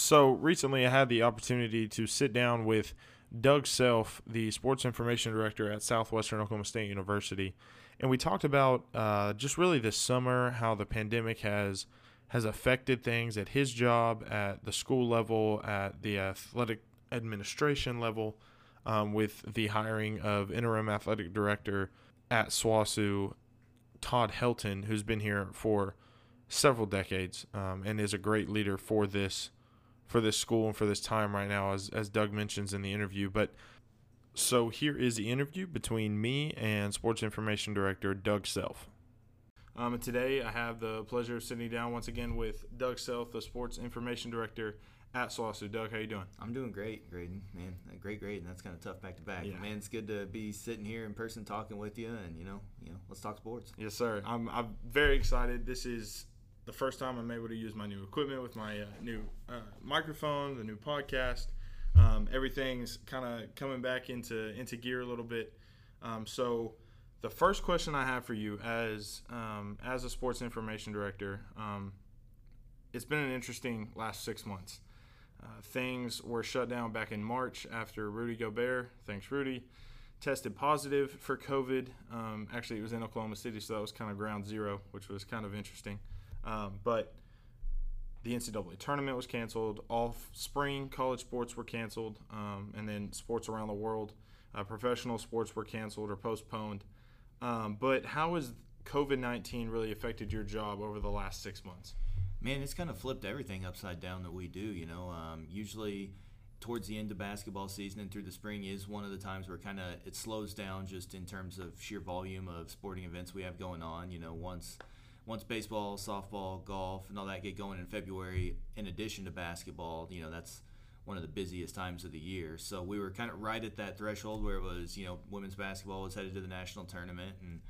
So recently, I had the opportunity to sit down with Doug Self, the sports information director at Southwestern Oklahoma State University, and we talked about uh, just really this summer how the pandemic has has affected things at his job, at the school level, at the athletic administration level, um, with the hiring of interim athletic director at SWOSU, Todd Helton, who's been here for several decades um, and is a great leader for this for this school and for this time right now, as as Doug mentions in the interview. But so here is the interview between me and Sports Information Director Doug Self. Um, and today I have the pleasure of sitting down once again with Doug Self, the Sports Information Director at SWOSU. Doug, how you doing? I'm doing great, Graydon. Man, great, great, and that's kind of tough back to back. Yeah. Man, it's good to be sitting here in person talking with you, and you know, you know, let's talk sports. Yes, sir. I'm I'm very excited. This is the first time I'm able to use my new equipment with my uh, new uh, microphone, the new podcast. Um, everything's kind of coming back into into gear a little bit. Um, so, the first question I have for you, as um, as a sports information director, um, it's been an interesting last six months. Uh, things were shut down back in March after Rudy Gobert. Thanks, Rudy. Tested positive for COVID. Um, actually, it was in Oklahoma City, so that was kind of ground zero, which was kind of interesting. Um, but the NCAA tournament was canceled. All spring college sports were canceled, um, and then sports around the world, uh, professional sports were canceled or postponed. Um, but how has COVID nineteen really affected your job over the last six months? Man, it's kind of flipped everything upside down that we do. You know, um, usually towards the end of basketball season and through the spring is one of the times where kind of it slows down just in terms of sheer volume of sporting events we have going on. You know, once once baseball, softball, golf, and all that get going in February, in addition to basketball, you know, that's one of the busiest times of the year. So we were kind of right at that threshold where it was, you know, women's basketball was headed to the national tournament. And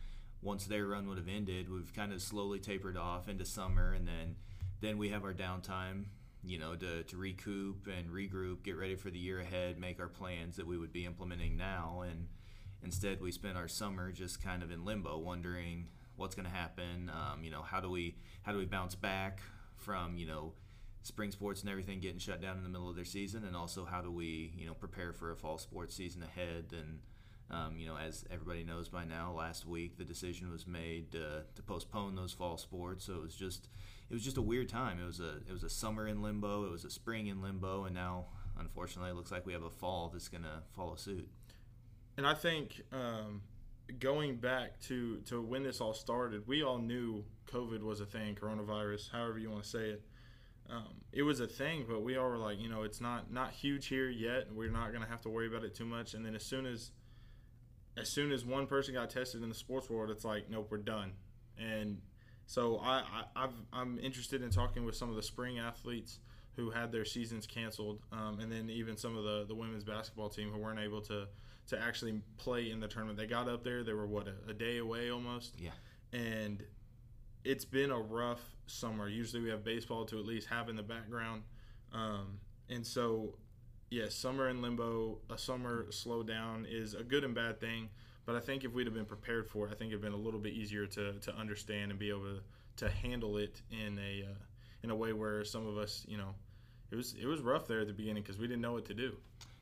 once their run would have ended, we've kind of slowly tapered off into summer. And then, then we have our downtime, you know, to, to recoup and regroup, get ready for the year ahead, make our plans that we would be implementing now. And instead, we spent our summer just kind of in limbo, wondering, what's going to happen. Um, you know, how do we how do we bounce back from you know spring sports and everything getting shut down in the middle of their season, and also how do we you know prepare for a fall sports season ahead and um, you know, as everybody knows by now, last week the decision was made to, to postpone those fall sports. So it was just, it was just a weird time. It was a, it was a summer in limbo. It was a spring in limbo, and now, unfortunately, it looks like we have a fall that's going to follow suit. And I think um, going back to to when this all started, we all knew COVID was a thing, coronavirus, however you want to say it. Um, it was a thing, but we all were like, you know, it's not not huge here yet. We're not to have to worry about it too much. And then as soon as as soon as one person got tested in the sports world, it's like, nope, we're done. And so I, I I've, I'm interested in talking with some of the spring athletes who had their seasons canceled, um, and then even some of the the women's basketball team who weren't able to to actually play in the tournament. They got up there. They were what a, a day away almost. Yeah. And it's been a rough summer. Usually we have baseball to at least have in the background, um, and so yes, summer in limbo, a summer slowdown is a good and bad thing. But I think if we'd have been prepared for it, I think it'd been a little bit easier to, to understand and be able to, to handle it in a uh, in a way where some of us, you know, it was it was rough there at the beginning because we didn't know what to do.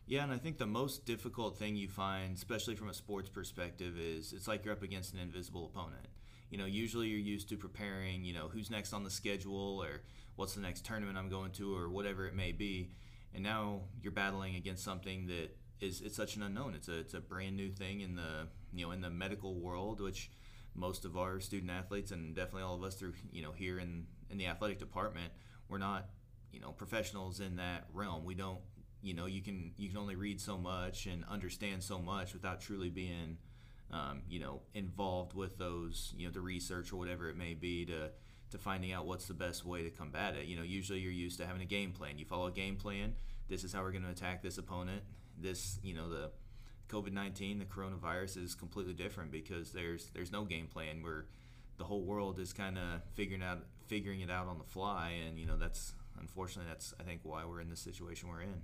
Yeah, and I think the most difficult thing you find, especially from a sports perspective, is it's like you're up against an invisible opponent. You know, usually you're used to preparing, you know, who's next on the schedule or what's the next tournament I'm going to or whatever it may be. And now you're battling against something that is it's such an unknown. It's a it's a brand new thing in the you know in the medical world, which most of our student athletes and definitely all of us through you know here in in the athletic department, we're not you know professionals in that realm. We don't you know you can you can only read so much and understand so much without truly being um, you know involved with those you know the research or whatever it may be to to finding out what's the best way to combat it. You know usually you're used to having a game plan. You follow a game plan. This is how we're going to attack this opponent. This you know the covid-19 the coronavirus is completely different because there's there's no game plan where the whole world is kind of figuring out figuring it out on the fly. And you know that's unfortunately that's i think why we're in this situation we're in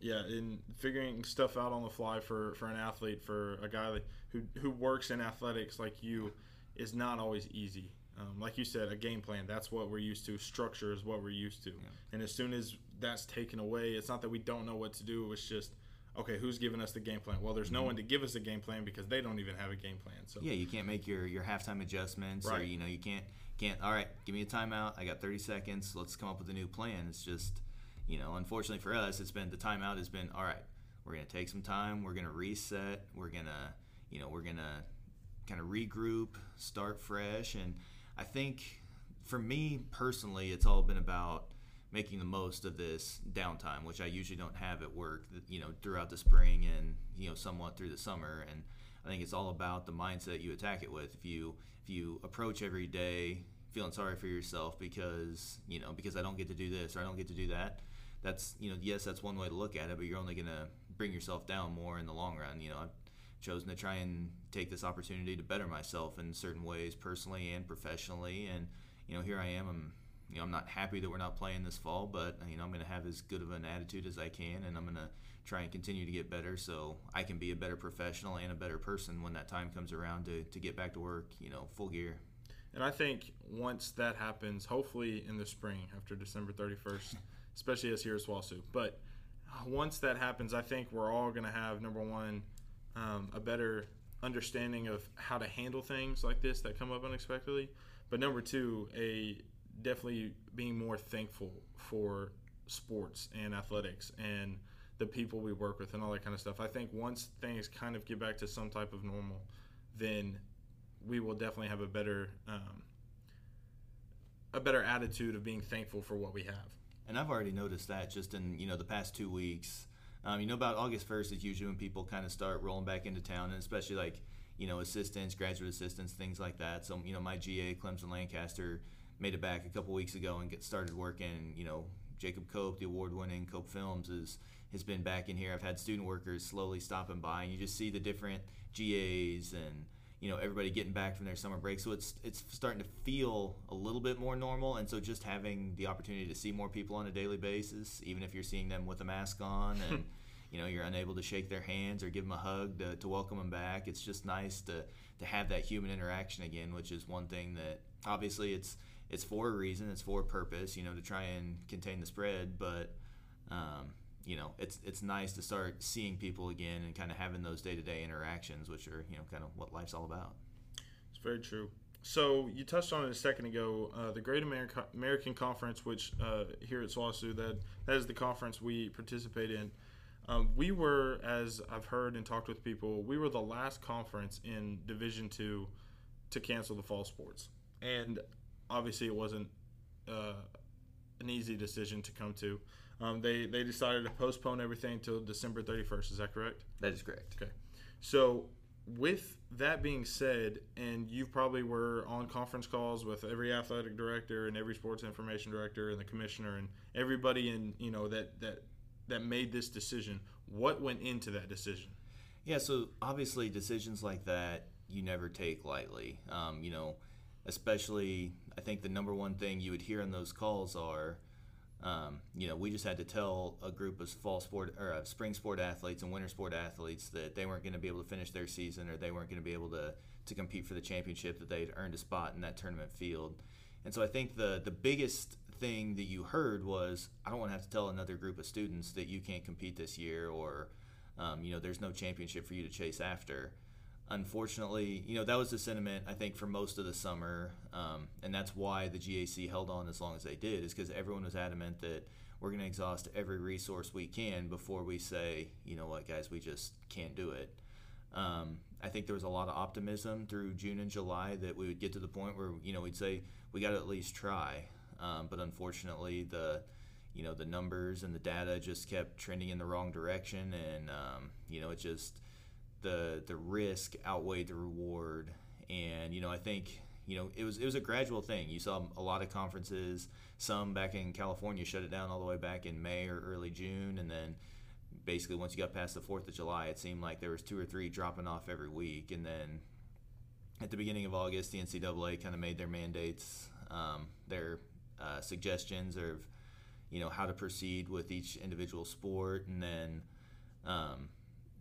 yeah, in figuring stuff out on the fly for, for an athlete, for a guy who who works in athletics like you, is not always easy. Um, like you said, a game plan. That's what we're used to. Structure is what we're used to. And as soon as that's taken away, it's not that we don't know what to do. It's just okay, who's giving us the game plan? Well, there's no mm-hmm. one to give us a game plan because they don't even have a game plan. So Yeah, you can't make your, your halftime adjustments, or you know, you can't can't. All right, give me a timeout. I got 30 seconds. Let's come up with a new plan. It's just, you know, unfortunately for us, it's been the timeout has been all right. We're gonna take some time. We're gonna reset. We're gonna, you know, we're gonna kind of regroup, start fresh, and I think for me personally, it's all been about making the most of this downtime, which I usually don't have at work, you know, throughout the spring and you know somewhat through the summer. And I think it's all about the mindset you attack it with. If you if you approach every day feeling sorry for yourself because you know because I don't get to do this or I don't get to do that, that's you know yes that's one way to look at it, but you're only gonna bring yourself down more in the long run. You know, I've chosen to try and take this opportunity to better myself in certain ways, personally and professionally. And you know, here I am. I'm you know I'm not happy that we're not playing this fall, but you know I'm going to have as good of an attitude as I can, and I'm going to try and continue to get better so I can be a better professional and a better person when that time comes around to, to get back to work. You know, full gear. And I think once that happens, hopefully in the spring after December 31st, especially us here at SWOSU. But once that happens, I think we're all going to have, number one, um, a better understanding of how to handle things like this that come up unexpectedly. But number two, a definitely being more thankful for sports and athletics and the people we work with and all that kind of stuff. I think once things kind of get back to some type of normal, then we will definitely have a better um, a better attitude of being thankful for what we have. And I've already noticed that just in you know the past two weeks. Um, you know, about August first is usually when people kind of start rolling back into town, and especially like you know assistants, graduate assistants, things like that. So you know, my GA Clemson Lancaster made it back a couple weeks ago and get started working. You know, Jacob Cope, the award-winning Cope Films, is has been back in here. I've had student workers slowly stopping by, and you just see the different GAs and you know everybody getting back from their summer break. So it's it's starting to feel a little bit more normal, and so just having the opportunity to see more people on a daily basis, even if you're seeing them with a mask on and. You know, you're unable to shake their hands or give them a hug to, to welcome them back. It's just nice to, to have that human interaction again, which is one thing that obviously it's it's for a reason, it's for a purpose, you know, to try and contain the spread. But um, you know, it's it's nice to start seeing people again and kind of having those day to day interactions, which are you know kind of what life's all about. It's very true. So you touched on it a second ago, uh, the Great America, American Conference, which uh, here at SWOSU, that that is the conference we participate in. Um, we were, as I've heard and talked with people, we were the last conference in Division Two to cancel the fall sports, and obviously it wasn't uh, an easy decision to come to. Um, they they decided to postpone everything until December thirty first. Is that correct? That is correct. Okay. So, with that being said, and you probably were on conference calls with every athletic director and every sports information director and the commissioner and everybody in you know that that that made this decision. What went into that decision? Yeah, so obviously decisions like that you never take lightly. Um, you know, especially I think the number one thing you would hear in those calls are, um, you know, we just had to tell a group of fall sport or uh, spring sport athletes and winter sport athletes that they weren't going to be able to finish their season or they weren't going to be able to to compete for the championship that they had earned a spot in that tournament field. And so I think the the biggest thing that you heard was I don't want to have to tell another group of students that you can't compete this year or um, you know there's no championship for you to chase after. Unfortunately, you know that was the sentiment I think for most of the summer, um, and that's why the GAC held on as long as they did, is because everyone was adamant that we're going to exhaust every resource we can before we say, you know what, guys, we just can't do it. Um, I think there was a lot of optimism through June and July that we would get to the point where you know we'd say we got to at least try, um, but unfortunately the you know the numbers and the data just kept trending in the wrong direction, and um, you know it just the the risk outweighed the reward, and you know I think you know it was it was a gradual thing. You saw a lot of conferences, some back in California shut it down all the way back in May or early June, and then basically once you got past the Fourth of July, it seemed like there was two or three dropping off every week, and then at the beginning of August, the NCAA kind of made their mandates, um, their uh, suggestions of you know how to proceed with each individual sport, and then um,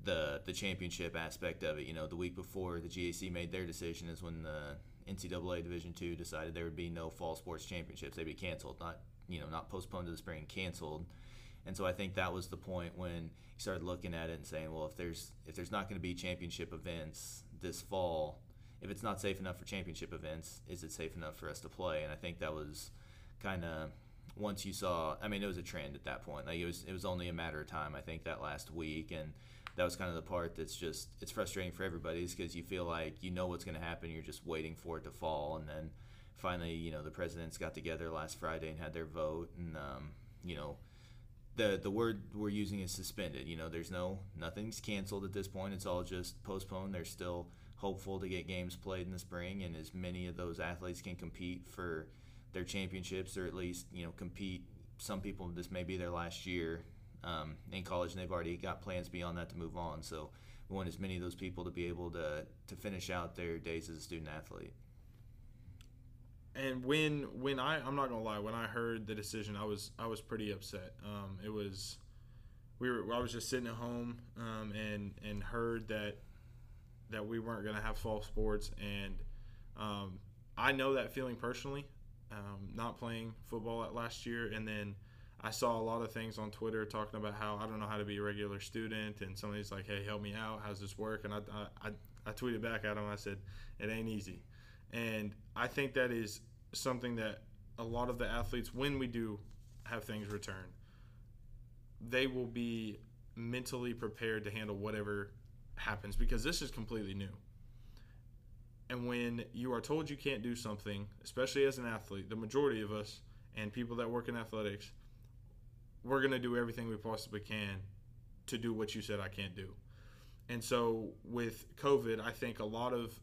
the the championship aspect of it. You know, the week before the GAC made their decision is when the NCAA Division two decided there would be no fall sports championships; they'd be canceled, not you know not postponed to the spring, canceled. And so I think that was the point when you started looking at it and saying, well, if there's if there's not going to be championship events this fall, if it's not safe enough for championship events, is it safe enough for us to play? And I think that was kind of once you saw. I mean, it was a trend at that point. Like it was it was only a matter of time. I think that last week and. That was kind of the part that's just it's frustrating for everybody is because you feel like you know what's going to happen, you're just waiting for it to fall, and then finally, you know, the presidents got together last Friday and had their vote, and um, you know, the the word we're using is suspended. You know, there's no nothing's canceled at this point. It's all just postponed. They're still hopeful to get games played in the spring, and as many of those athletes can compete for their championships, or at least you know compete. Some people this may be their last year um, in college, and they've already got plans beyond that to move on. So we want as many of those people to be able to to finish out their days as a student athlete. And when when I I'm not gonna lie, when I heard the decision, I was I was pretty upset. Um, it was we were I was just sitting at home um, and and heard that that we weren't gonna have fall sports, and um, I know that feeling personally. Um, not playing football last year, and then I saw a lot of things on Twitter talking about how I don't know how to be a regular student, and somebody's like, "Hey, help me out. How's this work?" And I, I, I tweeted back at him. I said, "It ain't easy," and I think that is something that a lot of the athletes, when we do have things return, they will be mentally prepared to handle whatever happens because this is completely new. And when you are told you can't do something, especially as an athlete, the majority of us and people that work in athletics we're going to do everything we possibly can to do what you said I can't do. And so with COVID, I think a lot of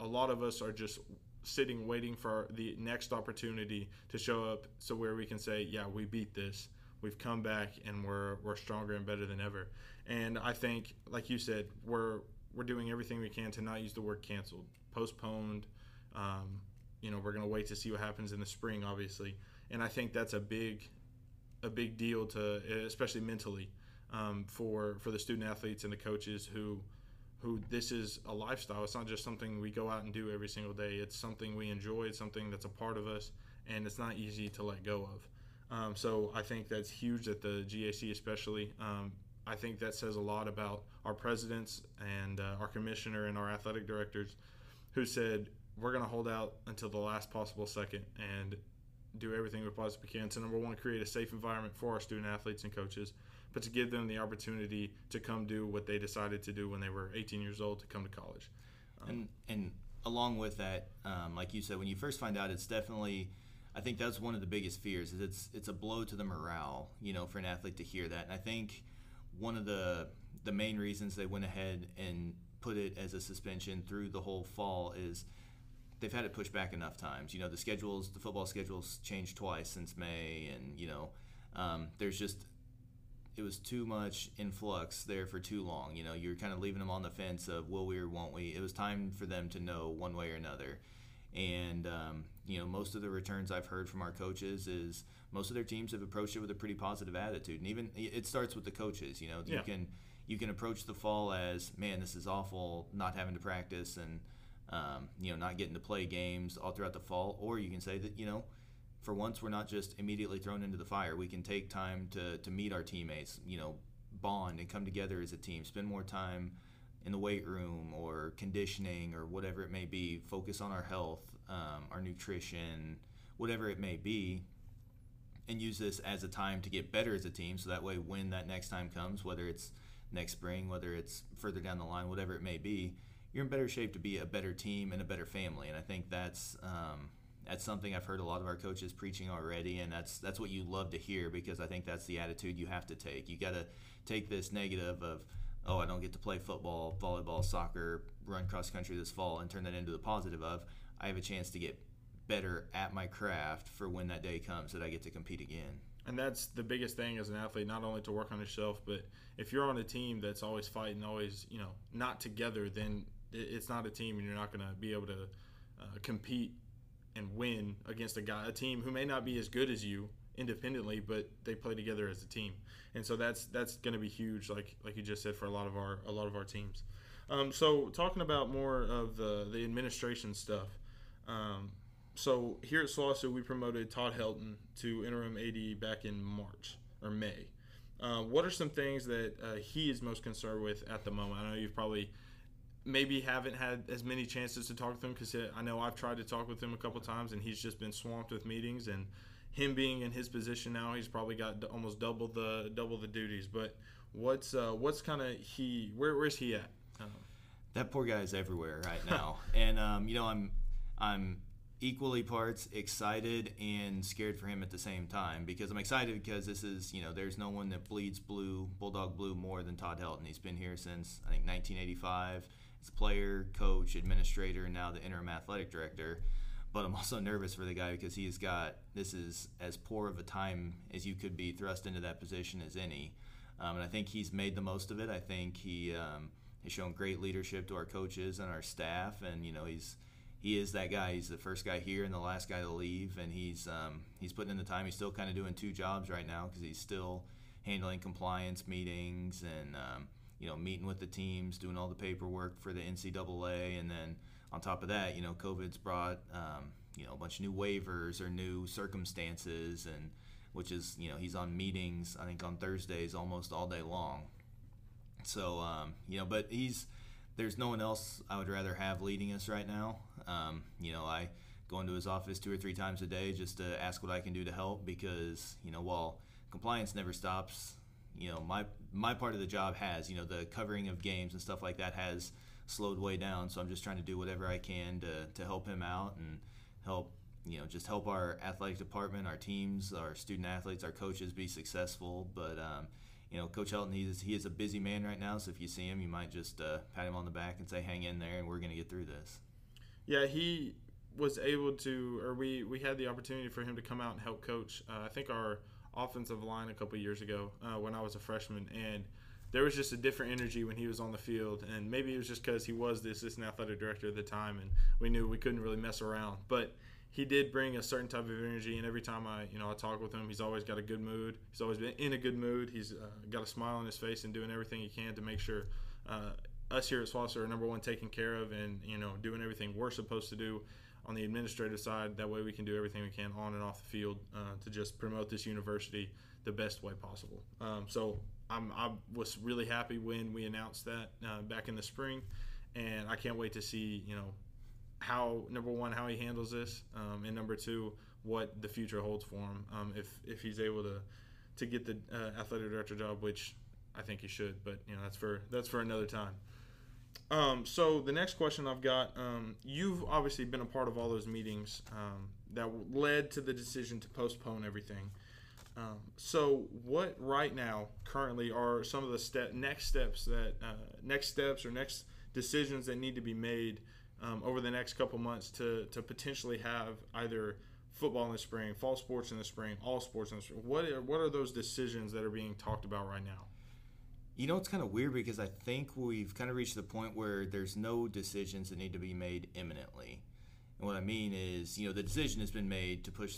a lot of us are just sitting waiting for the next opportunity to show up so where we can say, yeah, we beat this. We've come back and we're we're stronger and better than ever. And I think like you said, we're we're doing everything we can to not use the word canceled, postponed. Um, you know, we're going to wait to see what happens in the spring, obviously. And I think that's a big a big deal to, especially mentally, um, for for the student athletes and the coaches who who this is a lifestyle. It's not just something we go out and do every single day. It's something we enjoy. It's something that's a part of us, and it's not easy to let go of. Um, so I think that's huge at the GAC, especially. Um, I think that says a lot about our presidents and uh, our commissioner and our athletic directors, who said we're going to hold out until the last possible second, and do everything we possibly can to number one create a safe environment for our student athletes and coaches but to give them the opportunity to come do what they decided to do when they were 18 years old to come to college. Um, and and along with that um, like you said when you first find out it's definitely I think that's one of the biggest fears is it's it's a blow to the morale you know for an athlete to hear that. And I think one of the the main reasons they went ahead and put it as a suspension through the whole fall is they've had it pushed back enough times. You know, the schedules, the football schedules changed twice since May, and you know, um, there's just it was too much influx there for too long. You know, you're kind of leaving them on the fence of will we or won't we. It was time for them to know one way or another. And um, you know, most of the returns I've heard from our coaches is most of their teams have approached it with a pretty positive attitude. And even it starts with the coaches. You know, yeah. you can you can approach the fall as man, this is awful, not having to practice and um, you know, not getting to play games all throughout the fall, or you can say that you know, for once we're not just immediately thrown into the fire. We can take time to to meet our teammates, you know, bond and come together as a team, spend more time in the weight room or conditioning or whatever it may be. Focus on our health, um, our nutrition, whatever it may be, and use this as a time to get better as a team. So that way, when that next time comes, whether it's next spring, whether it's further down the line, whatever it may be, you're in better shape to be a better team and a better family. And I think that's um, that's something I've heard a lot of our coaches preaching already, and that's that's what you love to hear because I think that's the attitude you have to take. You got to take this negative of oh I don't get to play football, volleyball, soccer, run cross country this fall, and turn that into the positive of I have a chance to get better at my craft for when that day comes that I get to compete again. And that's the biggest thing as an athlete, not only to work on yourself, but if you're on a team that's always fighting, always, you know, not together, then it's not a team, and you're not going to be able to uh, compete and win against a guy, a team who may not be as good as you independently, but they play together as a team. And so that's that's going to be huge, like like you just said, for a lot of our a lot of our teams. Um, so talking about more of the the administration stuff, Um, so here at SWOSU, we promoted Todd Helton to interim AD back in March or May. Uh, what are some things that uh, he is most concerned with at the moment? I know you've probably maybe haven't had as many chances to talk with him because I know I've tried to talk with him a couple times and he's just been swamped with meetings and him being in his position now, he's probably got almost double the double the duties. But what's uh, what's kind of he where where's he at? Uh, that poor guy is everywhere right now, and um, you know I'm I'm equally parts excited and scared for him at the same time because I'm excited because this is you know there's no one that bleeds blue bulldog blue more than Todd Helton. He's been here since I think 1985 as player, coach, administrator, and now the interim athletic director. But I'm also nervous for the guy because he's got this is as poor of a time as you could be thrust into that position as any. Um, and I think he's made the most of it. I think he um, has shown great leadership to our coaches and our staff, and you know he's he is that guy. He's the first guy here and the last guy to leave, and he's um, he's putting in the time. He's still kind of doing two jobs right now because he's still handling compliance meetings and um, you know meeting with the teams, doing all the paperwork for the NCAA, and then on top of that, you know, COVID's brought um, you know a bunch of new waivers or new circumstances, and which is you know he's on meetings. I think on Thursdays almost all day long. So um, you know, but he's there's no one else I would rather have leading us right now. Um, you know, I go into his office two or three times a day just to ask what I can do to help because you know while compliance never stops, you know my my part of the job has you know the covering of games and stuff like that has slowed way down. So I'm just trying to do whatever I can to to help him out and help you know just help our athletic department, our teams, our student athletes, our coaches be successful. But um, you know, Coach Helton, he's he is a busy man right now. So if you see him, you might just uh, pat him on the back and say, "Hang in there, and we're going to get through this." Yeah, he was able to, or we we had the opportunity for him to come out and help coach. Uh, I think our offensive line a couple years ago uh, when I was a freshman, and there was just a different energy when he was on the field. And maybe it was just because he was the assistant athletic director at the time, and we knew we couldn't really mess around. But he did bring a certain type of energy, and every time I, you know, I talk with him, he's always got a good mood. He's always been in a good mood. He's uh, got a smile on his face and doing everything he can to make sure uh, us here at SWOSU are number one taken care of, and you know, doing everything we're supposed to do on the administrative side. That way, we can do everything we can on and off the field uh, to just promote this university the best way possible. Um, so I'm, I was really happy when we announced that uh, back in the spring, and I can't wait to see, you know how number one how he handles this, um, and number two what the future holds for him um, if if he's able to to get the uh, athletic director job, which I think he should. But you know that's for that's for another time. Um, so the next question I've got, um, you've obviously been a part of all those meetings um, that led to the decision to postpone everything. Um, so what right now currently are some of the step next steps that uh, next steps or next decisions that need to be made um, over the next couple months to to potentially have either football in the spring, fall sports in the spring, all sports in the spring? What are, what are those decisions that are being talked about right now? You know, it's kind of weird because I think we've kind of reached the point where there's no decisions that need to be made imminently. And what I mean is, you know, the decision has been made to push,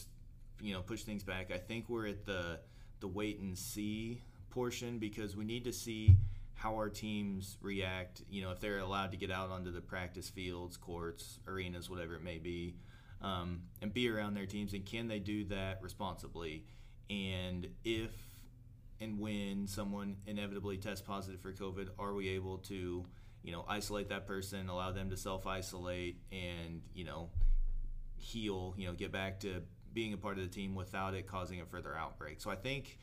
you know, push things back. I think we're at the the wait and see portion because we need to see how our teams react, you know, if they're allowed to get out onto the practice fields, courts, arenas, whatever it may be, um, and be around their teams, and can they do that responsibly? And if and when someone inevitably tests positive for COVID, are we able to, you know, isolate that person, allow them to self isolate, and you know, heal, you know, get back to being a part of the team without it causing a further outbreak? So I think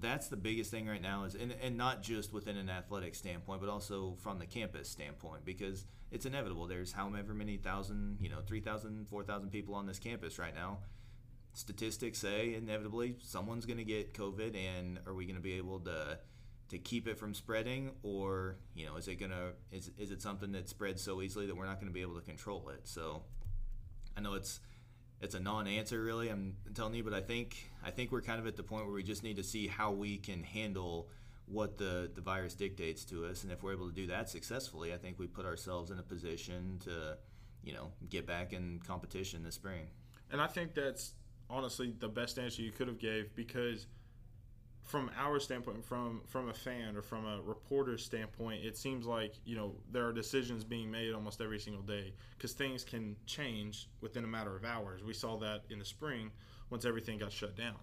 that's the biggest thing right now is and, and not just within an athletic standpoint but also from the campus standpoint because it's inevitable there's however many thousand you know 3000 4000 people on this campus right now statistics say inevitably someone's going to get covid and are we going to be able to to keep it from spreading? Or you know is it going to is, is it something that spreads so easily that we're not going to be able to control it? So i know it's it's a non-answer really i'm telling you but i think i think we're kind of at the point where we just need to see how we can handle what the, the virus dictates to us. And if we're able to do that successfully i think we put ourselves in a position to you know get back in competition this spring. And i think that's honestly the best answer you could have gave because from our standpoint, from from a fan or from a reporter's standpoint, it seems like you know there are decisions being made almost every single day because things can change within a matter of hours. We saw that in the spring once everything got shut down.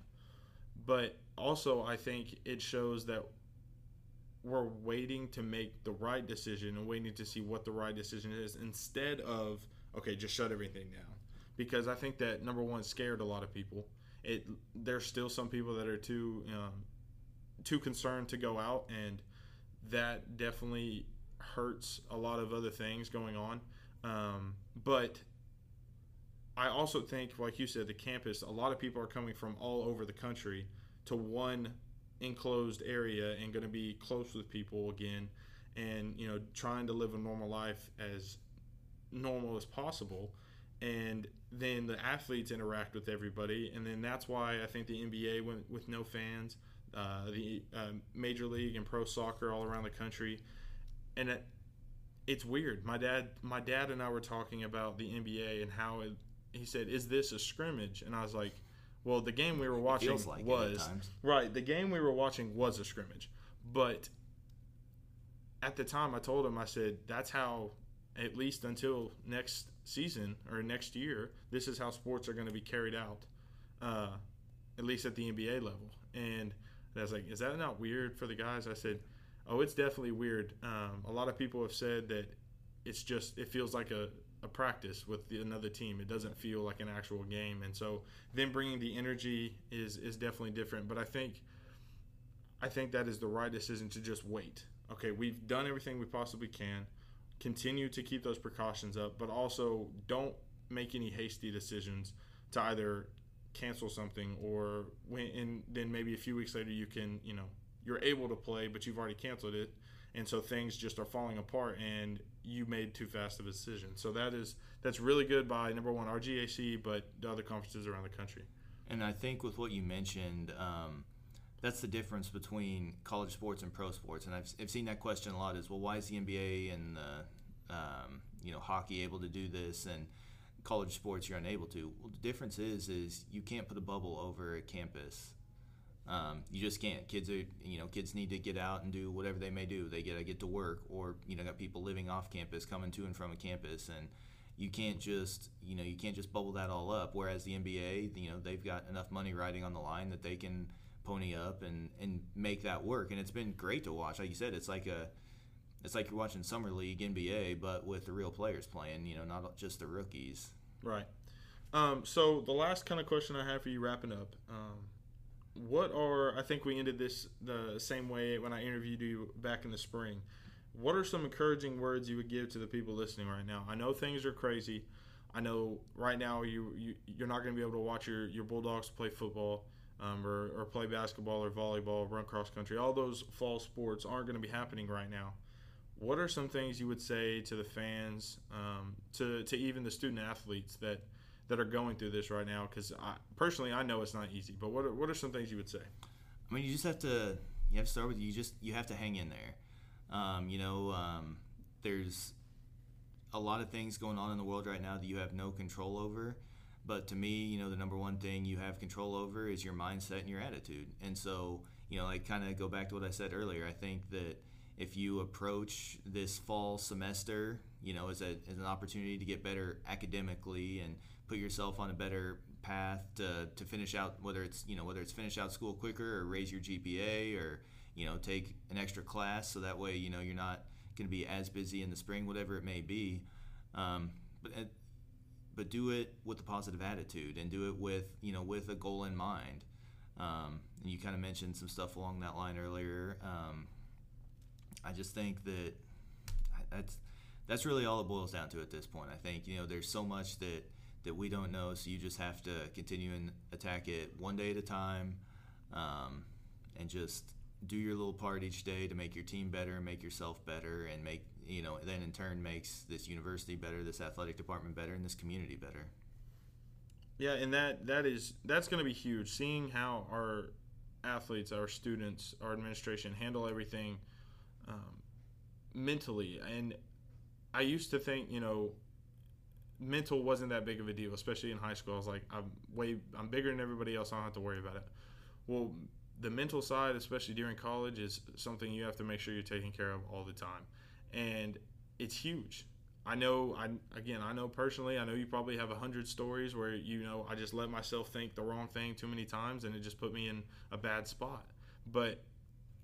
But also, I think it shows that we're waiting to make the right decision and waiting to see what the right decision is instead of okay, just shut everything down. Because I think that number one scared a lot of people. It there's still some people that are too um, too concerned to go out, and that definitely hurts a lot of other things going on. Um, but I also think, like you said, the campus, a lot of people are coming from all over the country to one enclosed area and going to be close with people again and, you know, trying to live a normal life as normal as possible. And then the athletes interact with everybody. And then that's why I think the NBA went with no fans, uh, the uh, Major League and pro soccer all around the country. And it, it's weird. My dad, my dad and I were talking about the NBA and how it, he said, "Is this a scrimmage?" And I was like, "Well, the game we were watching like was right. The game we were watching was a scrimmage, but at the time, I told him, I said, that's how, at least until next season or next year, this is how sports are going to be carried out, uh, at least at the NBA level." And I was like, "Is that not weird for the guys?" I said, "Oh, it's definitely weird. Um, a lot of people have said that." It's just it feels like a, a practice with the, another team. It doesn't feel like an actual game, and so then bringing the energy is is definitely different. But I think I think that is the right decision to just wait. Okay, we've done everything we possibly can. Continue to keep those precautions up, but also don't make any hasty decisions to either cancel something or when and then maybe a few weeks later you can you know you're able to play but you've already canceled it. And so things just are falling apart and you made too fast of a decision. So that is that's really good by number one our GAC but the other conferences around the country. And i think with what you mentioned um, that's the difference between college sports and pro sports and I've, I've seen that question a lot is well why is the nba and the um, you know hockey able to do this and college sports you're unable to well the difference is is you can't put a bubble over a campus um, you just can't. Kids are, you know, kids need to get out and do whatever they may do. They gotta get to work, or you know, got people living off campus, coming to and from a campus, and you can't just, you know, you can't just bubble that all up. Whereas the NBA, you know, they've got enough money riding on the line that they can pony up and and make that work. And it's been great to watch. Like you said, it's like a it's like you're watching summer league NBA, but with the real players playing. You know, not just the rookies. Right. Um, so the last kind of question I have for you, wrapping up. Um, what are I think we ended this the same way when I interviewed you back in the spring. What are some encouraging words you would give to the people listening right now? I know things are crazy. I know right now you, you you're not going to be able to watch your, your Bulldogs play football um, or, or play basketball or volleyball, run cross country. All those fall sports aren't going to be happening right now. What are some things you would say to the fans, um, to, to even the student athletes that – that are going through this right now? Because personally, I know it's not easy. But what are, what are some things you would say? I mean, you just have to you have to start with you just you have to hang in there. Um, you know, um, there's a lot of things going on in the world right now that you have no control over. But to me, you know, the number one thing you have control over is your mindset and your attitude. And so, you know, like kind of go back to what I said earlier. I think that if you approach this fall semester, you know, as, a, as an opportunity to get better academically and put yourself on a better path to, to finish out whether it's you know whether it's finish out school quicker or raise your GPA or you know take an extra class so that way you know you're not going to be as busy in the spring whatever it may be um, but but do it with a positive attitude and do it with you know with a goal in mind um, and you kind of mentioned some stuff along that line earlier um, I just think that that's that's really all it boils down to at this point I think you know there's so much that that we don't know. So you just have to continue and attack it one day at a time, um, and just do your little part each day to make your team better, make yourself better, and make you know then in turn makes this university better, this athletic department better, and this community better. Yeah, and that that is that's going to be huge. Seeing how our athletes, our students, our administration handle everything um, mentally, and I used to think you know mental wasn't that big of a deal, especially in high school. I was like, I'm way, I'm bigger than everybody else. I don't have to worry about it. Well, the mental side, especially during college, is something you have to make sure you're taking care of all the time, and it's huge. I know, I again, I know personally. I know you probably have a hundred stories where you know I just let myself think the wrong thing too many times, and it just put me in a bad spot. But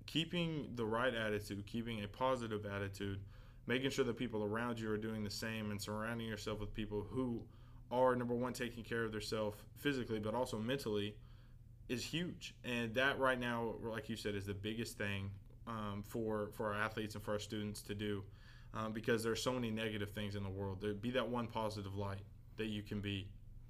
keeping the right attitude, keeping a positive attitude, making sure that people around you are doing the same, and surrounding yourself with people who are number one taking care of themselves physically, but also mentally, is huge. And that right now, like you said, is the biggest thing um, for for our athletes and for our students to do, um, because there's so many negative things in the world. There be that one positive light that you can be.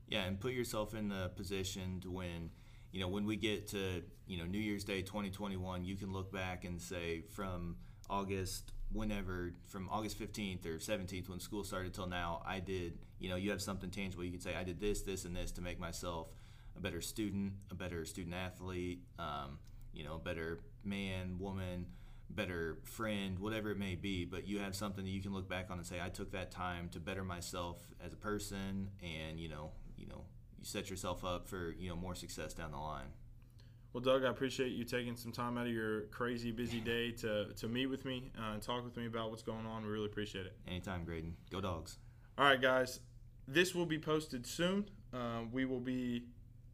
Yeah, and put yourself in the position to when you know, when we get to, you know, New Year's Day 2021, you can look back and say from August, whenever, from August 15th or 17th when school started till now, I did, you know, you have something tangible. You can say, I did this, this, and this to make myself a better student, a better student athlete, um, you know, a better man, woman, better friend, whatever it may be. But you have something that you can look back on and say, I took that time to better myself as a person and, you know, you know, you set yourself up for you know more success down the line. Well, Doug, I appreciate you taking some time out of your crazy busy day to, to meet with me uh, and talk with me about what's going on. We really appreciate it. Anytime, Graydon. Go dogs. All right, guys. This will be posted soon. Uh, we will be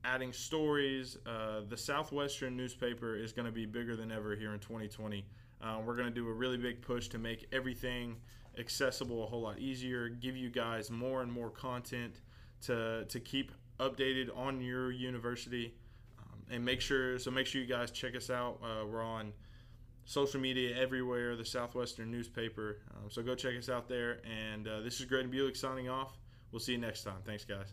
adding stories. Uh, the Southwestern newspaper is going to be bigger than ever here in 2020. Uh, we're going to do a really big push to make everything accessible a whole lot easier, give you guys more and more content to, to keep updated on your university. Um, and make sure, so make sure you guys check us out. Uh, we're on social media everywhere, the Southwestern newspaper. Um, so go check us out there. And uh, this is Graydon Buick signing off. We'll see you next time. Thanks, guys.